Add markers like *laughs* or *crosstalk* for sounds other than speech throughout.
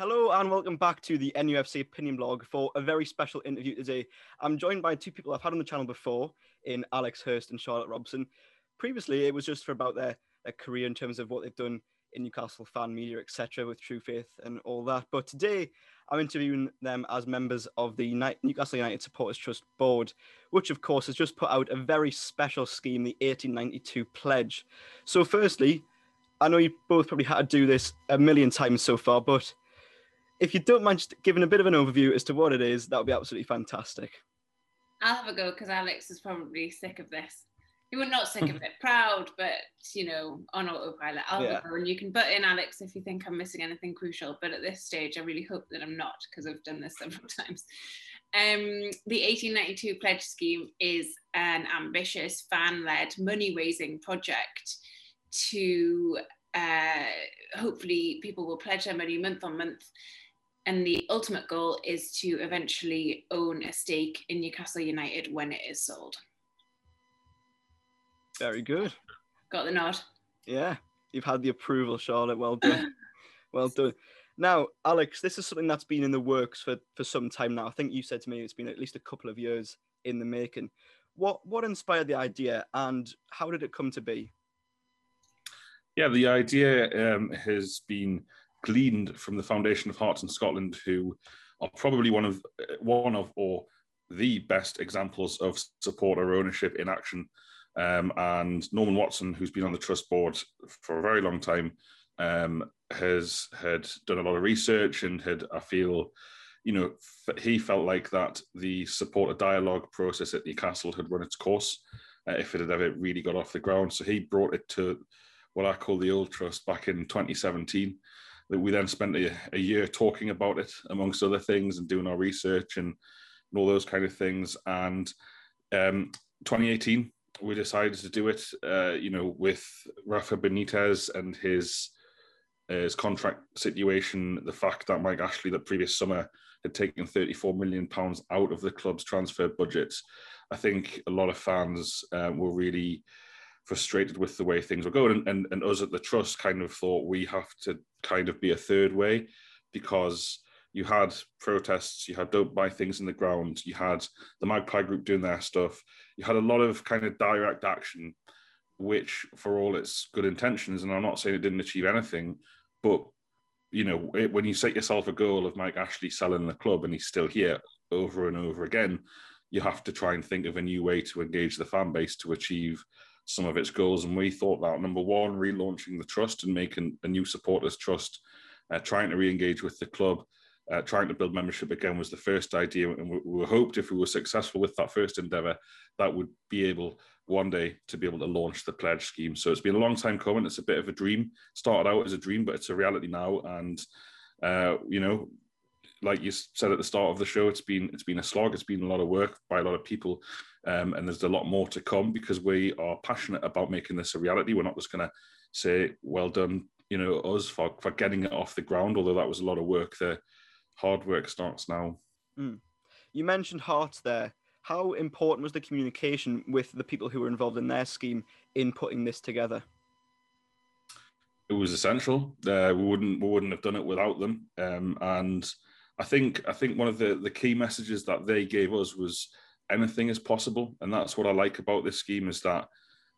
Hello and welcome back to the NUFC Opinion Blog for a very special interview today. I'm joined by two people I've had on the channel before, in Alex Hurst and Charlotte Robson. Previously, it was just for about their, their career in terms of what they've done in Newcastle fan media, etc., with True Faith and all that. But today, I'm interviewing them as members of the Newcastle United Supporters Trust Board, which, of course, has just put out a very special scheme, the 1892 Pledge. So, firstly, I know you both probably had to do this a million times so far, but if you don't mind giving a bit of an overview as to what it is, that would be absolutely fantastic. I'll have a go because Alex is probably sick of this. He was not sick of it, *laughs* proud, but you know, on autopilot. I'll yeah. go and you can butt in Alex if you think I'm missing anything crucial. But at this stage, I really hope that I'm not because I've done this several *laughs* times. Um, the 1892 Pledge Scheme is an ambitious fan-led money-raising project to uh, hopefully people will pledge their money month on month and the ultimate goal is to eventually own a stake in Newcastle United when it is sold. Very good. Got the nod. Yeah, you've had the approval, Charlotte. Well done. *laughs* well done. Now, Alex, this is something that's been in the works for, for some time now. I think you said to me it's been at least a couple of years in the making. What what inspired the idea and how did it come to be? Yeah, the idea um, has been gleaned from the Foundation of Hearts in Scotland, who are probably one of one of or the best examples of supporter ownership in action. Um, and Norman Watson, who's been on the trust board for a very long time, um, has had done a lot of research and had, I feel, you know, he felt like that the supporter dialogue process at Newcastle had run its course uh, if it had ever really got off the ground. So he brought it to what I call the old trust back in 2017 we then spent a, a, year talking about it amongst other things and doing our research and, and all those kind of things. And um, 2018 we decided to do it uh, you know with rafa benitez and his his contract situation the fact that mike ashley that previous summer had taken 34 million pounds out of the club's transfer budget. I think a lot of fans uh, were really frustrated with the way things were going. And, and, and us at the trust kind of thought we have to kind of be a third way because you had protests, you had don't buy things in the ground, you had the Magpie Group doing their stuff, you had a lot of kind of direct action, which for all its good intentions, and I'm not saying it didn't achieve anything, but you know, it, when you set yourself a goal of Mike Ashley selling the club and he's still here over and over again, you have to try and think of a new way to engage the fan base to achieve some of its goals. And we thought that number one, relaunching the trust and making a new supporters trust, uh, trying to re-engage with the club, uh, trying to build membership again was the first idea. And we, we hoped if we were successful with that first endeavour, that would be able one day to be able to launch the pledge scheme. So it's been a long time coming. It's a bit of a dream. Started out as a dream, but it's a reality now. And uh, you know, like you said at the start of the show, it's been it's been a slog. It's been a lot of work by a lot of people, um, and there's a lot more to come because we are passionate about making this a reality. We're not just going to say, "Well done," you know, us for for getting it off the ground. Although that was a lot of work. The hard work starts now. Mm. You mentioned Hearts there. How important was the communication with the people who were involved in their scheme in putting this together? It was essential. Uh, we wouldn't we wouldn't have done it without them. Um, and I think I think one of the the key messages that they gave us was anything is possible, and that's what I like about this scheme is that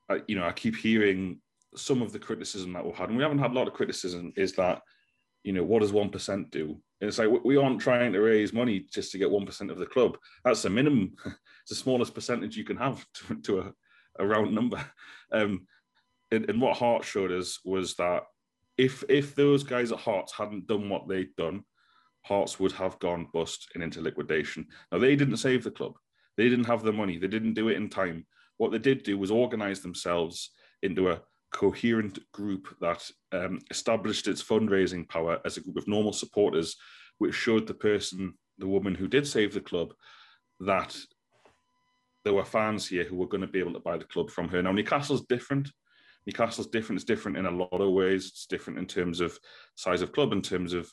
uh, you know I keep hearing some of the criticism that we've had, and we haven't had a lot of criticism. Is that you know what does one percent do? It's like we aren't trying to raise money just to get one percent of the club. That's the minimum. *laughs* it's the smallest percentage you can have *laughs* to, to a, a, round number. *laughs* Um, and, and what Hearts showed us was that if if those guys at Hearts hadn't done what they'd done, Hearts would have gone bust and into liquidation. Now, they didn't save the club. They didn't have the money. They didn't do it in time. What they did do was organize themselves into a coherent group that um, established its fundraising power as a group of normal supporters, which showed the person, the woman who did save the club, that there were fans here who were going to be able to buy the club from her. Now, Newcastle's different. Newcastle's different. It's different in a lot of ways. It's different in terms of size of club, in terms of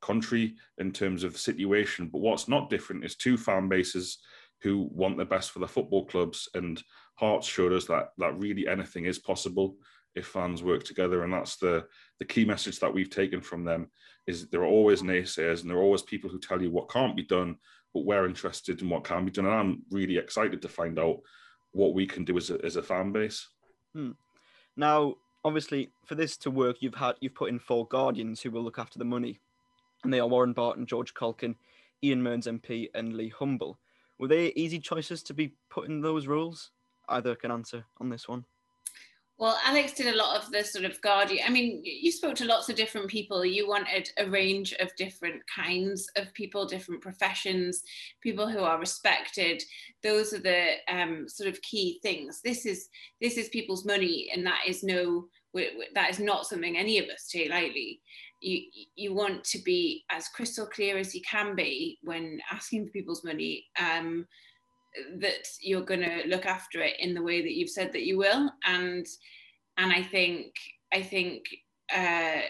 country in terms of situation. But what's not different is two fan bases who want the best for the football clubs. And Hearts showed us that that really anything is possible if fans work together. And that's the the key message that we've taken from them is there are always naysayers and there are always people who tell you what can't be done, but we're interested in what can be done. And I'm really excited to find out what we can do as a, as a fan base. Hmm. Now, obviously, for this to work, you've had you've put in four guardians who will look after the money, and they are Warren Barton, George Caulkin, Ian Mearns MP, and Lee Humble. Were they easy choices to be put in those roles? Either can answer on this one. Well, Alex did a lot of the sort of guardian. I mean, you spoke to lots of different people. You wanted a range of different kinds of people, different professions, people who are respected. Those are the um, sort of key things. This is this is people's money, and that is no that is not something any of us take lightly. You you want to be as crystal clear as you can be when asking for people's money. Um, that you're going to look after it in the way that you've said that you will and and i think i think uh,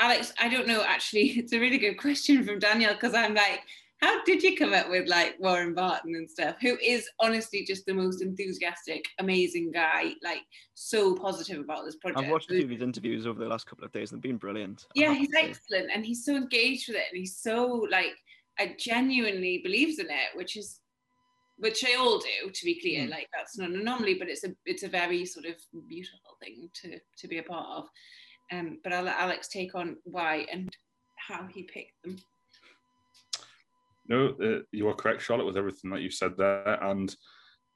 alex i don't know actually *laughs* it's a really good question from daniel because i'm like how did you come up with like warren barton and stuff who is honestly just the most enthusiastic amazing guy like so positive about this project? I've watched a few of his interviews over the last couple of days and they've been brilliant. Yeah he's excellent and he's so engaged with it and he's so like I genuinely believes in it, which is which they all do to be clear mm. like that's not an anomaly but it's a it's a very sort of beautiful thing to to be a part of. Um but i'll let alex take on why and how he picked them no uh, you are correct charlotte with everything that you said there. And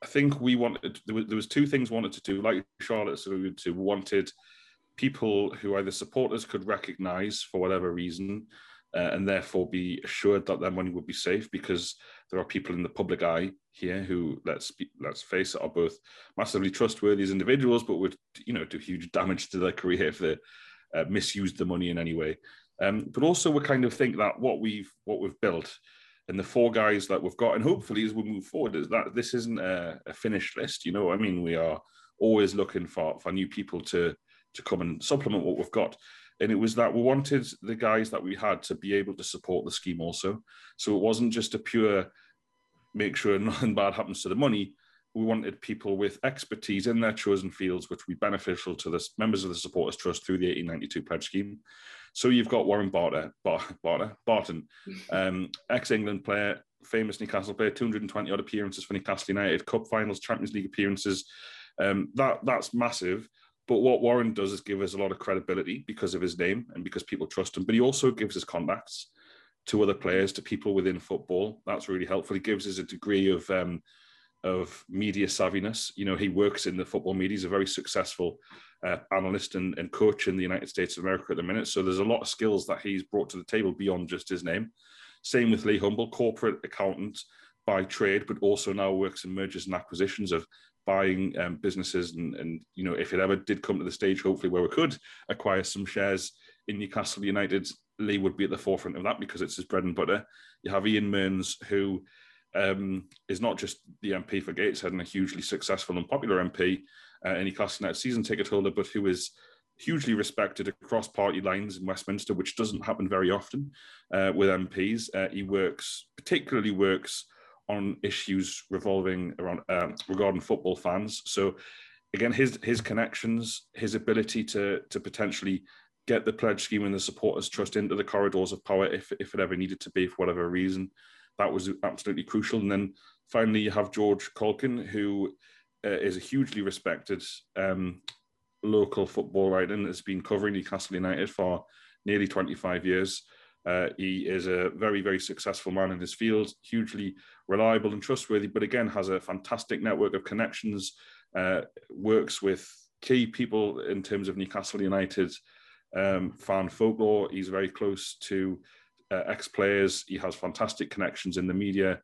i think we wanted there was, there was two things we wanted to do. Like charlotte alluded to wanted people who either supporters could recognize for whatever reason uh, and therefore be assured that their money would be safe because there are people in the public eye here who let's be, let's face it are both massively trustworthy as individuals but would you know do huge damage to their career if they uh, misused the money in any way. Um, but also we kind of think that what we've what we've built and the four guys that we've got and hopefully as we move forward is that this isn't a, a finished list you know what i mean we are always looking for for new people to to come and supplement what we've got and it was that we wanted the guys that we had to be able to support the scheme also. So it wasn't just a pure make sure *laughs* nothing bad happens to the money. We wanted people with expertise in their chosen fields, which would be beneficial to the members of the Supporters Trust through the 1892 pledge scheme. So you've got Warren Barter, Barter, Barton, *laughs* um, ex-England player, famous Newcastle player, 220 odd appearances for Newcastle United, Cup finals, Champions League appearances. Um, that that's massive. But what Warren does is give us a lot of credibility because of his name and because people trust him. But he also gives us contacts to other players, to people within football. That's really helpful. He gives us a degree of um, of media savviness. You know, he works in the football media. He's a very successful uh, analyst and, and, coach in the United States of America at the minute. So there's a lot of skills that he's brought to the table beyond just his name. Same with Lee Humble, corporate accountant by trade, but also now works in mergers and acquisitions of buying um, businesses and, and you know if it ever did come to the stage hopefully where we could acquire some shares in Newcastle United Lee would be at the forefront of that because it's his bread and butter you have Ian Mearns who um, is not just the MP for Gateshead and a hugely successful and popular MP uh, Newcastle United season ticket holder but who is hugely respected across party lines in Westminster which doesn't happen very often uh, with MPs uh, he works particularly works on issues revolving around um, regarding football fans. So again, his his connections, his ability to to potentially get the pledge scheme and the supporters trust into the corridors of power if if it ever needed to be for whatever reason, that was absolutely crucial. And then finally, you have George Caulkin, who uh, is a hugely respected um, local football writer and has been covering Newcastle United for nearly 25 years. Uh, he is a very, very successful man in his field, hugely reliable and trustworthy, but again, has a fantastic network of connections, uh, works with key people in terms of Newcastle United um, fan folklore. He's very close to uh, ex players, he has fantastic connections in the media.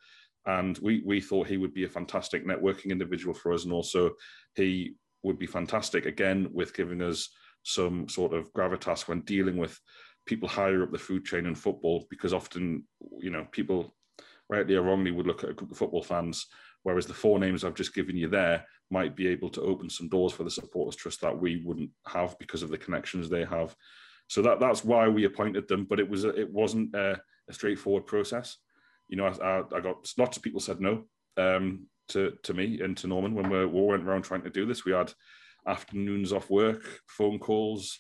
And we, we thought he would be a fantastic networking individual for us. And also, he would be fantastic again with giving us some sort of gravitas when dealing with people higher up the food chain in football because often, you know, people rightly or wrongly would look at a group of football fans, whereas the four names I've just given you there might be able to open some doors for the supporters trust that we wouldn't have because of the connections they have. So that that's why we appointed them, but it was a, it wasn't a, a, straightforward process. You know, I, I, got lots of people said no um, to to me and to Norman when we, we went around trying to do this. We had afternoons off work, phone calls,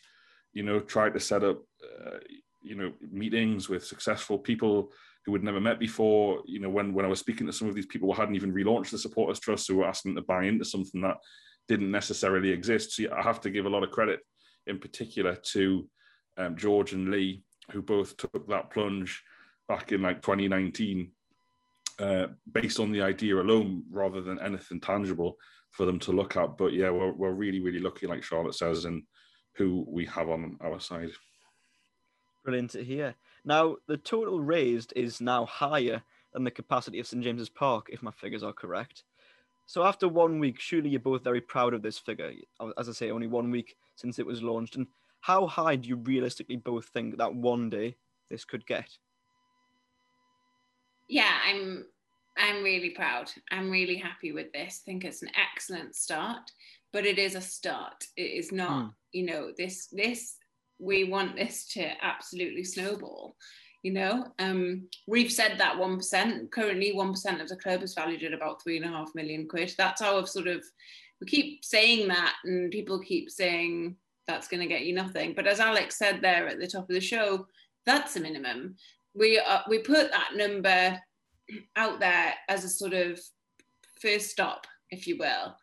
you know, tried to set up, uh, you know, meetings with successful people who had never met before. You know, when when I was speaking to some of these people who hadn't even relaunched the supporters trust, who were asking to buy into something that didn't necessarily exist. So I have to give a lot of credit, in particular, to um, George and Lee, who both took that plunge back in like 2019, uh, based on the idea alone, rather than anything tangible for them to look at. But yeah, we're, we're really, really lucky, like Charlotte says, and who we have on our side. Brilliant to hear. Now, the total raised is now higher than the capacity of St James's Park, if my figures are correct. So after one week, surely you're both very proud of this figure. As I say, only one week since it was launched. And how high do you realistically both think that one day this could get? Yeah, I'm I'm really proud. I'm really happy with this. I think it's an excellent start, but it is a start. It is not, mm. you know, this this we want this to absolutely snowball you know um, we've said that 1% currently 1% of the club is valued at about three and a half million quid that's our sort of we keep saying that and people keep saying that's going to get you nothing but as alex said there at the top of the show that's a minimum we we put that number out there as a sort of first stop if you will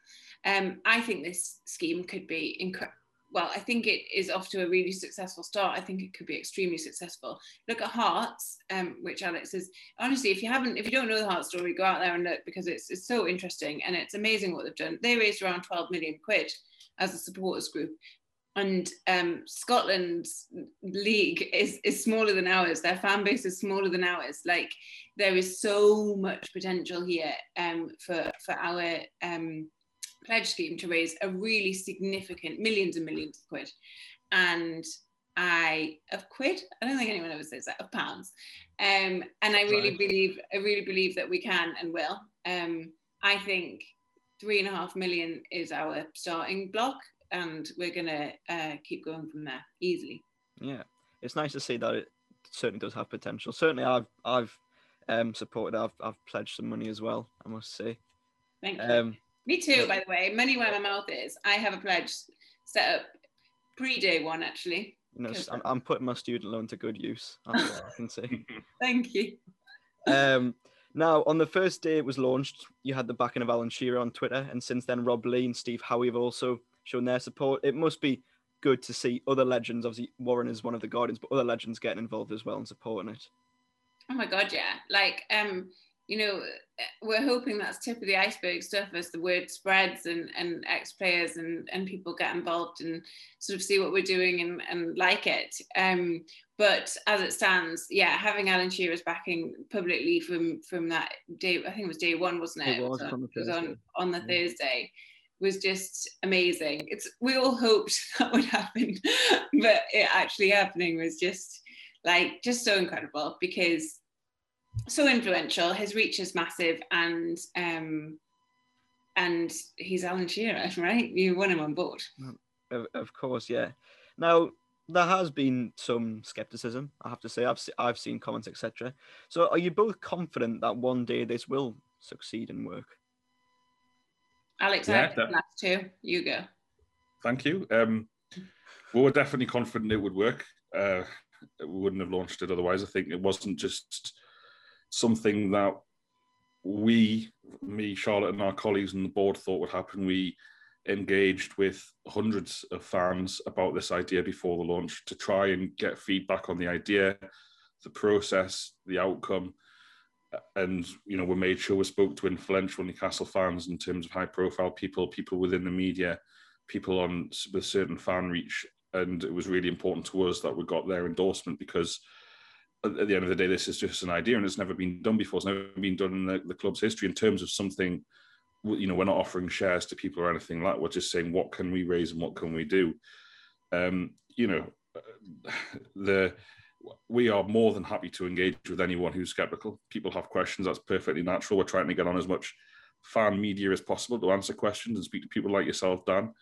um, i think this scheme could be incredible well, I think it is off to a really successful start. I think it could be extremely successful. Look at Hearts, um, which Alex is honestly, if you haven't, if you don't know the Heart story, go out there and look because it's it's so interesting and it's amazing what they've done. They raised around 12 million quid as a supporters group. And um, Scotland's league is, is smaller than ours. Their fan base is smaller than ours. Like there is so much potential here um, for for our um, pledge scheme to raise a really significant millions and millions of quid. And I of quid. I don't think anyone ever says that of pounds. Um, and I really right. believe, I really believe that we can and will. Um, I think three and a half million is our starting block, and we're gonna uh, keep going from there easily. Yeah, it's nice to see that it certainly does have potential. Certainly, I've I've um, supported. I've I've pledged some money as well. I must say. Thank you. Um, me too, by the way. Money where my mouth is. I have a pledge set up pre day one, actually. You know, I'm, I'm, putting my student loan to good use. That's what I can say. *laughs* Thank you. Um, now, on the first day it was launched, you had the backing of Alan Shearer on Twitter, and since then, Rob Lee and Steve Howey have also shown their support. It must be good to see other legends. Obviously, Warren is one of the Guardians, but other legends getting involved as well and supporting it. Oh my God, yeah! Like, um, you know, we're hoping that's tip of the iceberg stuff as the word spreads and, and ex players and, and people get involved and sort of see what we're doing and, and like it. Um, but as it stands, yeah, having Alan Shearer's backing publicly from from that day, I think it was day one, wasn't it? It was, it was, on, it was on, on the yeah. Thursday was just amazing. It's we all hoped *laughs* that would happen, but it actually happening was just like just so incredible because so influential. His reach is massive, and um, and he's Alan Shearer, *laughs* right? You want him on board. Of, of course, yeah. Now there has been some skepticism. I have to say, I've se- I've seen comments, etc. So, are you both confident that one day this will succeed and work? Alex, yeah, I last two. You go. Thank you. Um, we were definitely confident it would work. Uh, we wouldn't have launched it otherwise. I think it wasn't just something that we, me, Charlotte, and our colleagues on the board thought would happen. We engaged with hundreds of fans about this idea before the launch to try and get feedback on the idea, the process, the outcome. And you know, we made sure we spoke to influential Newcastle fans in terms of high-profile people, people within the media, people on with certain fan reach, and it was really important to us that we got their endorsement because at the end of the day, this is just an idea and it's never been done before. It's never been done in the, the club's history in terms of something, you know, we're not offering shares to people or anything like. We're just saying, what can we raise and what can we do? Um, you know, *sighs* the we are more than happy to engage with anyone who's skeptical. People have questions. That's perfectly natural. We're trying to get on as much fan media as possible to answer questions and speak to people like yourself, Dan.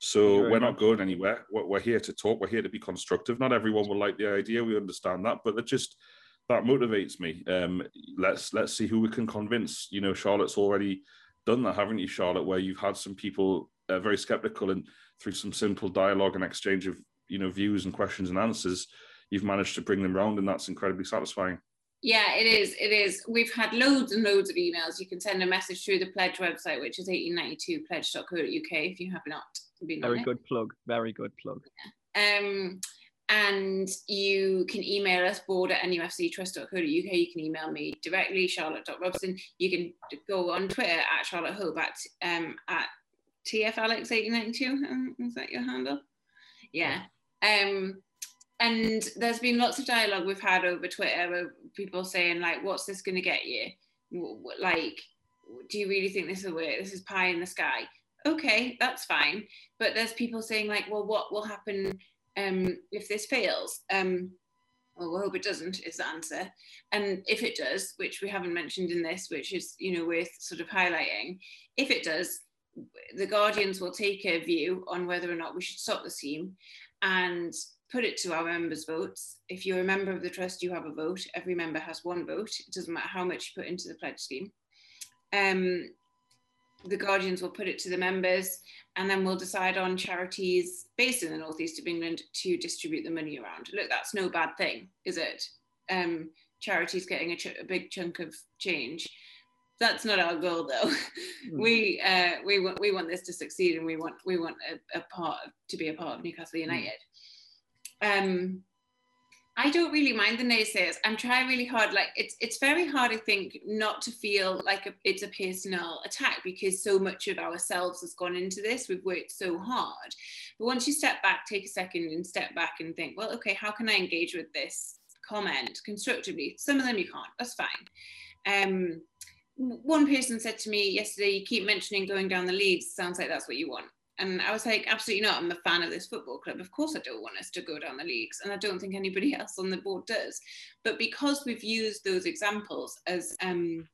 So we're not going anywhere. We're here to talk. We're here to be constructive. Not everyone will like the idea. We understand that, but it just that motivates me. Um, let's let's see who we can convince. You know, Charlotte's already done that, haven't you, Charlotte? Where you've had some people uh, very skeptical, and through some simple dialogue and exchange of you know views and questions and answers, you've managed to bring them round, and that's incredibly satisfying. Yeah, it is. It is. We've had loads and loads of emails. You can send a message through the pledge website, which is 1892pledge.co.uk if you have not been Very good plug. Very good plug. Yeah. Um, and you can email us board at nufctrust.co.uk. You can email me directly, charlotte.robson. You can go on Twitter at Charlotte Hope at, um, at TFAlex1892. Um, is that your handle? Yeah. Um, and there's been lots of dialogue we've had over Twitter where people saying like, "What's this going to get you? Like, do you really think this will work? This is pie in the sky." Okay, that's fine. But there's people saying like, "Well, what will happen um, if this fails?" Um, well, we hope it doesn't is the answer. And if it does, which we haven't mentioned in this, which is you know worth sort of highlighting, if it does, the Guardians will take a view on whether or not we should stop the scheme, and put it to our members' votes. If you're a member of the trust, you have a vote. Every member has one vote. It doesn't matter how much you put into the pledge scheme. Um, the Guardians will put it to the members, and then we'll decide on charities based in the northeast of England to distribute the money around. Look, that's no bad thing, is it? Um, charities getting a, ch- a, big chunk of change. That's not our goal, though. *laughs* Mm. we uh, we want we want this to succeed, and we want we want a, a part of, to be a part of Newcastle United. Um, I don't really mind the naysayers. I'm trying really hard. Like it's it's very hard, I think, not to feel like a, it's a personal attack because so much of ourselves has gone into this. We've worked so hard. But once you step back, take a second and step back and think, well, okay, how can I engage with this comment constructively? Some of them you can't. That's fine. Um, one person said to me yesterday, "You keep mentioning going down the leagues. Sounds like that's what you want." And I was like, absolutely not. I'm a fan of this football club. Of course, I don't want us to go down the leagues. And I don't think anybody *laughs* else on the board does. But because we've used those examples as, um,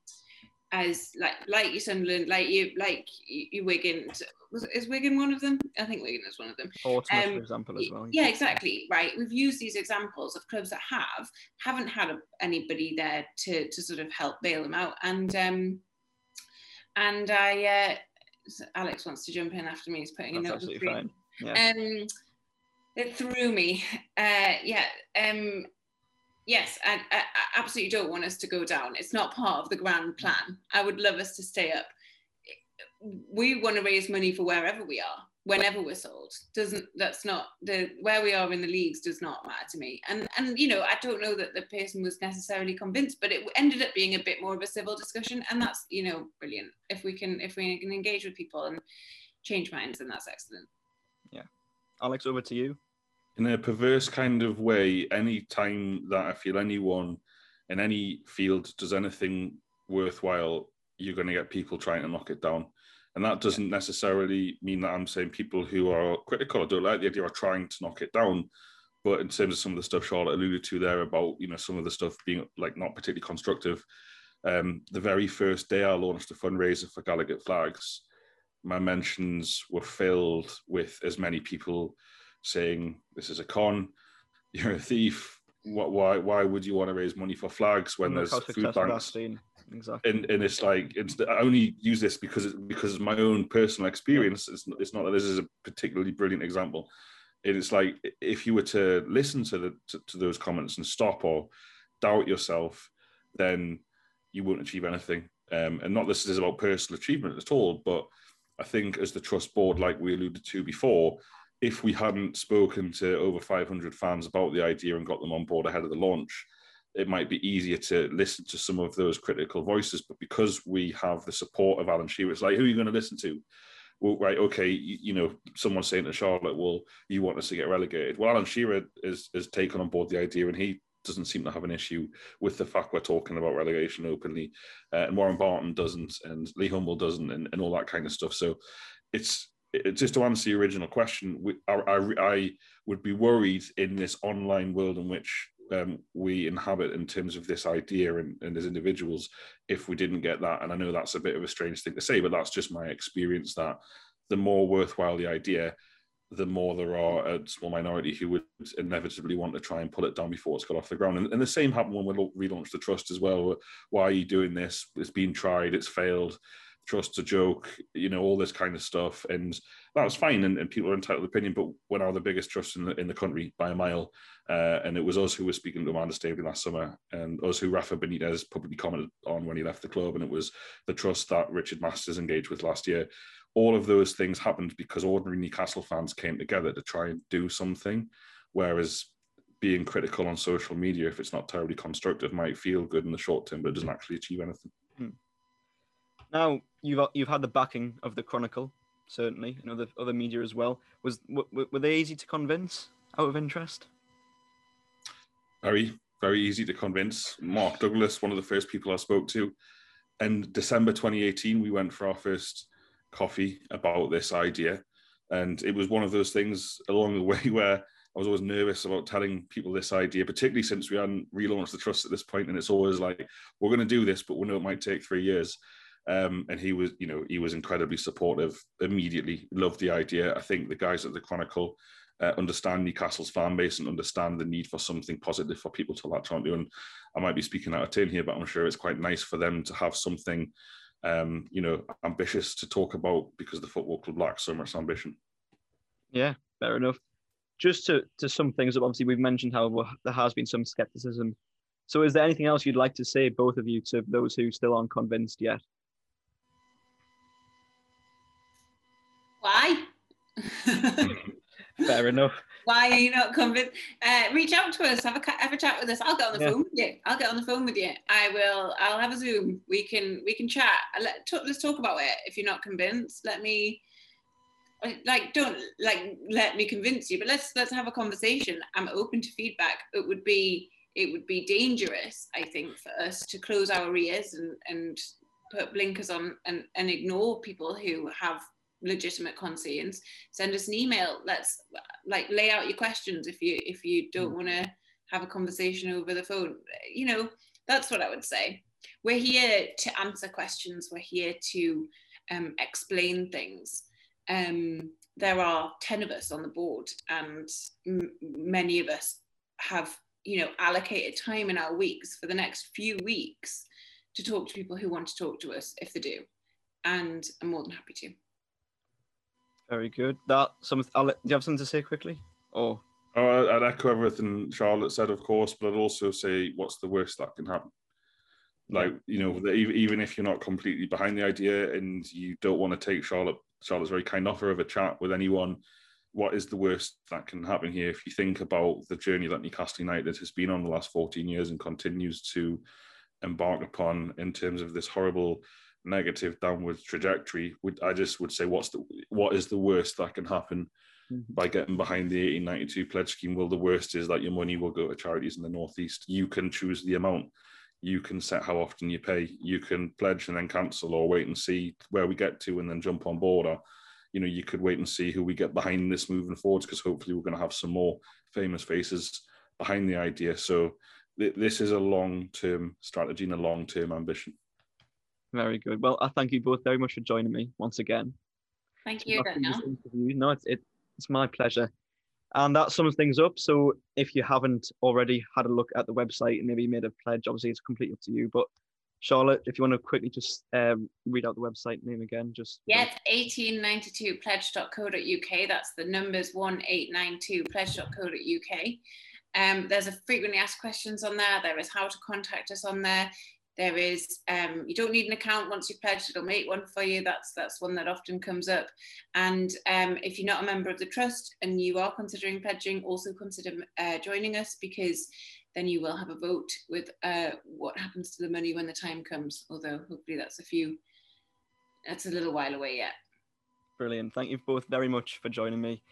as like like you Sunderland, like you like you Wigan. Was is Wigan one of them? I think Wigan is one of them. Portsmouth, um, for example, as well. Yeah, exactly. Right. We've used these examples of clubs that have haven't had a, anybody there to to sort of help bail them out, and um, and I uh, Alex wants to jump in after me. He's putting That's a note. Absolutely fine. Yeah. Um, it threw me. Uh, yeah. Um, yes, I, I, I absolutely don't want us to go down. It's not part of the grand plan. I would love us to stay up. We want to raise money for wherever we are whenever we're sold doesn't that's not the where we are in the leagues does not matter to me. And and you know i don't know that the person was necessarily convinced but it ended up being a bit more of a civil discussion and that's you know brilliant. If we can if we can engage with people and change minds then that's excellent. Yeah. Alex over to you. In a perverse kind of way any time that i feel anyone in any field does anything worthwhile you're going to get people trying to knock it down and that doesn't necessarily mean that I'm saying people who are critical or don't like the idea are trying to knock it down. But in terms of some of the stuff Charlotte alluded to there about, you know, some of the stuff being like not particularly constructive, um, the very first day I launched a fundraiser for Gallowgate Flags, my mentions were filled with as many people saying, "This is a con, you're a thief. What? Why? Why would you want to raise money for flags when there's food banks?" Exactly. And, and it's like it's, I only use this because it's because my own personal experience. It's, it's not that this is a particularly brilliant example. And it's like if you were to listen to the to, to those comments and stop or doubt yourself, then you won't achieve anything. Um, and not this is about personal achievement at all, but I think as the trust board, like we alluded to before, if we hadn't spoken to over 500 fans about the idea and got them on board ahead of the launch, it might be easier to listen to some of those critical voices. But because we have the support of Alan Shearer, it's like, who are you going to listen to? Well, right, okay, you, you, know, someone's saying to Charlotte, well, you want us to get relegated. Well, Alan Shearer is, is taken on board the idea and he doesn't seem to have an issue with the fact we're talking about relegation openly. Uh, and Warren Barton doesn't, and Lee Humble doesn't, and, and all that kind of stuff. So it's, it's just to answer your original question, I, I, I would be worried in this online world in which um, we inhabit in terms of this idea and, and, as individuals if we didn't get that and i know that's a bit of a strange thing to say but that's just my experience that the more worthwhile the idea the more there are a small minority who would inevitably want to try and pull it down before it's got off the ground. And, and the same happened when we relaunched the trust as well. Why are you doing this? It's been tried, it's failed. Trust's a joke, you know, all this kind of stuff. And that was fine. And, and people are entitled to opinion, but we're now the biggest trust in the, in the country by a mile. Uh, and it was us who were speaking to Amanda Staveley last summer and us who Rafa Benitez publicly commented on when he left the club. And it was the trust that Richard Masters engaged with last year. All of those things happened because ordinary Newcastle fans came together to try and do something. Whereas being critical on social media, if it's not terribly constructive, might feel good in the short term, but it doesn't actually achieve anything. Hmm. Now you've you've had the backing of the Chronicle, certainly, and other other media as well. Was were, were they easy to convince out of interest? Very, very easy to convince. Mark Douglas, one of the first people I spoke to, in December 2018, we went for our first coffee about this idea, and it was one of those things along the *laughs* way where I was always nervous about telling people this idea, particularly since we hadn't relaunched the trust at this point, and it's always like we're going to do this, but we know it might take three years. Um, and he was, you know, he was incredibly supportive. Immediately loved the idea. I think the guys at the Chronicle uh, understand Newcastle's fan base and understand the need for something positive for people to latch onto. And I might be speaking out of turn here, but I'm sure it's quite nice for them to have something, um, you know, ambitious to talk about because the football club lacks so much ambition. Yeah, fair enough. Just to to sum things up, obviously we've mentioned how there has been some skepticism. So, is there anything else you'd like to say, both of you, to those who still aren't convinced yet? *laughs* Fair enough. Why are you not convinced? Uh, reach out to us. Have a have a chat with us. I'll get on the yeah. phone with you. I'll get on the phone with you. I will. I'll have a Zoom. We can we can chat. Let, t- let's talk about it. If you're not convinced, let me. Like don't like let me convince you, but let's let's have a conversation. I'm open to feedback. It would be it would be dangerous, I think, for us to close our ears and and put blinkers on and, and ignore people who have legitimate concerns send us an email. Let's like lay out your questions if you if you don't mm. want to have a conversation over the phone. You know that's what i would say. We're here to answer questions. We're here to um, explain things. Um, there are 10 of us on the board and m- many of us have you know allocated time in our weeks for the next few weeks to talk to people who want to talk to us if they do and i'm more than happy to very good. That some. I'll, do you have something to say quickly? Or oh, I'd echo everything Charlotte said, of course, but I'd also say, what's the worst that can happen? Like you know, even if you're not completely behind the idea and you don't want to take Charlotte, Charlotte's very kind offer of a chat with anyone. What is the worst that can happen here? If you think about the journey that Newcastle United has been on the last 14 years and continues to embark upon in terms of this horrible negative downward trajectory, would I just would say what's the what is the worst that can happen mm-hmm. by getting behind the 1892 pledge scheme? Well, the worst is that your money will go to charities in the northeast. You can choose the amount. You can set how often you pay. You can pledge and then cancel, or wait and see where we get to, and then jump on board. Or, you know, you could wait and see who we get behind this moving forward, because hopefully we're going to have some more famous faces behind the idea. So th- this is a long-term strategy and a long-term ambition. Very good. Well, I thank you both very much for joining me once again. Thank you, Daniel. No, it's, it, it's my pleasure. And that sums things up. So if you haven't already had a look at the website and maybe made a pledge, obviously it's completely up to you. But Charlotte, if you want to quickly just um, read out the website name again, just yeah, 1892pledge.co.uk. That's the numbers 1892pledge.co.uk. Um, there's a frequently asked questions on there. There is how to contact us on there. There is, um, you don't need an account once you pledge, it'll make one for you. That's that's one that often comes up. And um, if you're not a member of the trust and you are considering pledging, also consider uh, joining us because then you will have a vote with uh, what happens to the money when the time comes. Although hopefully that's a few, that's a little while away yet. Brilliant. Thank you both very much for joining me.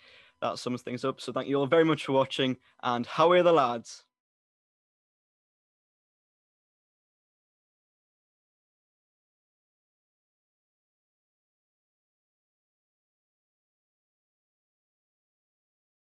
That sums things up. So thank you all very much for watching and how are the lads?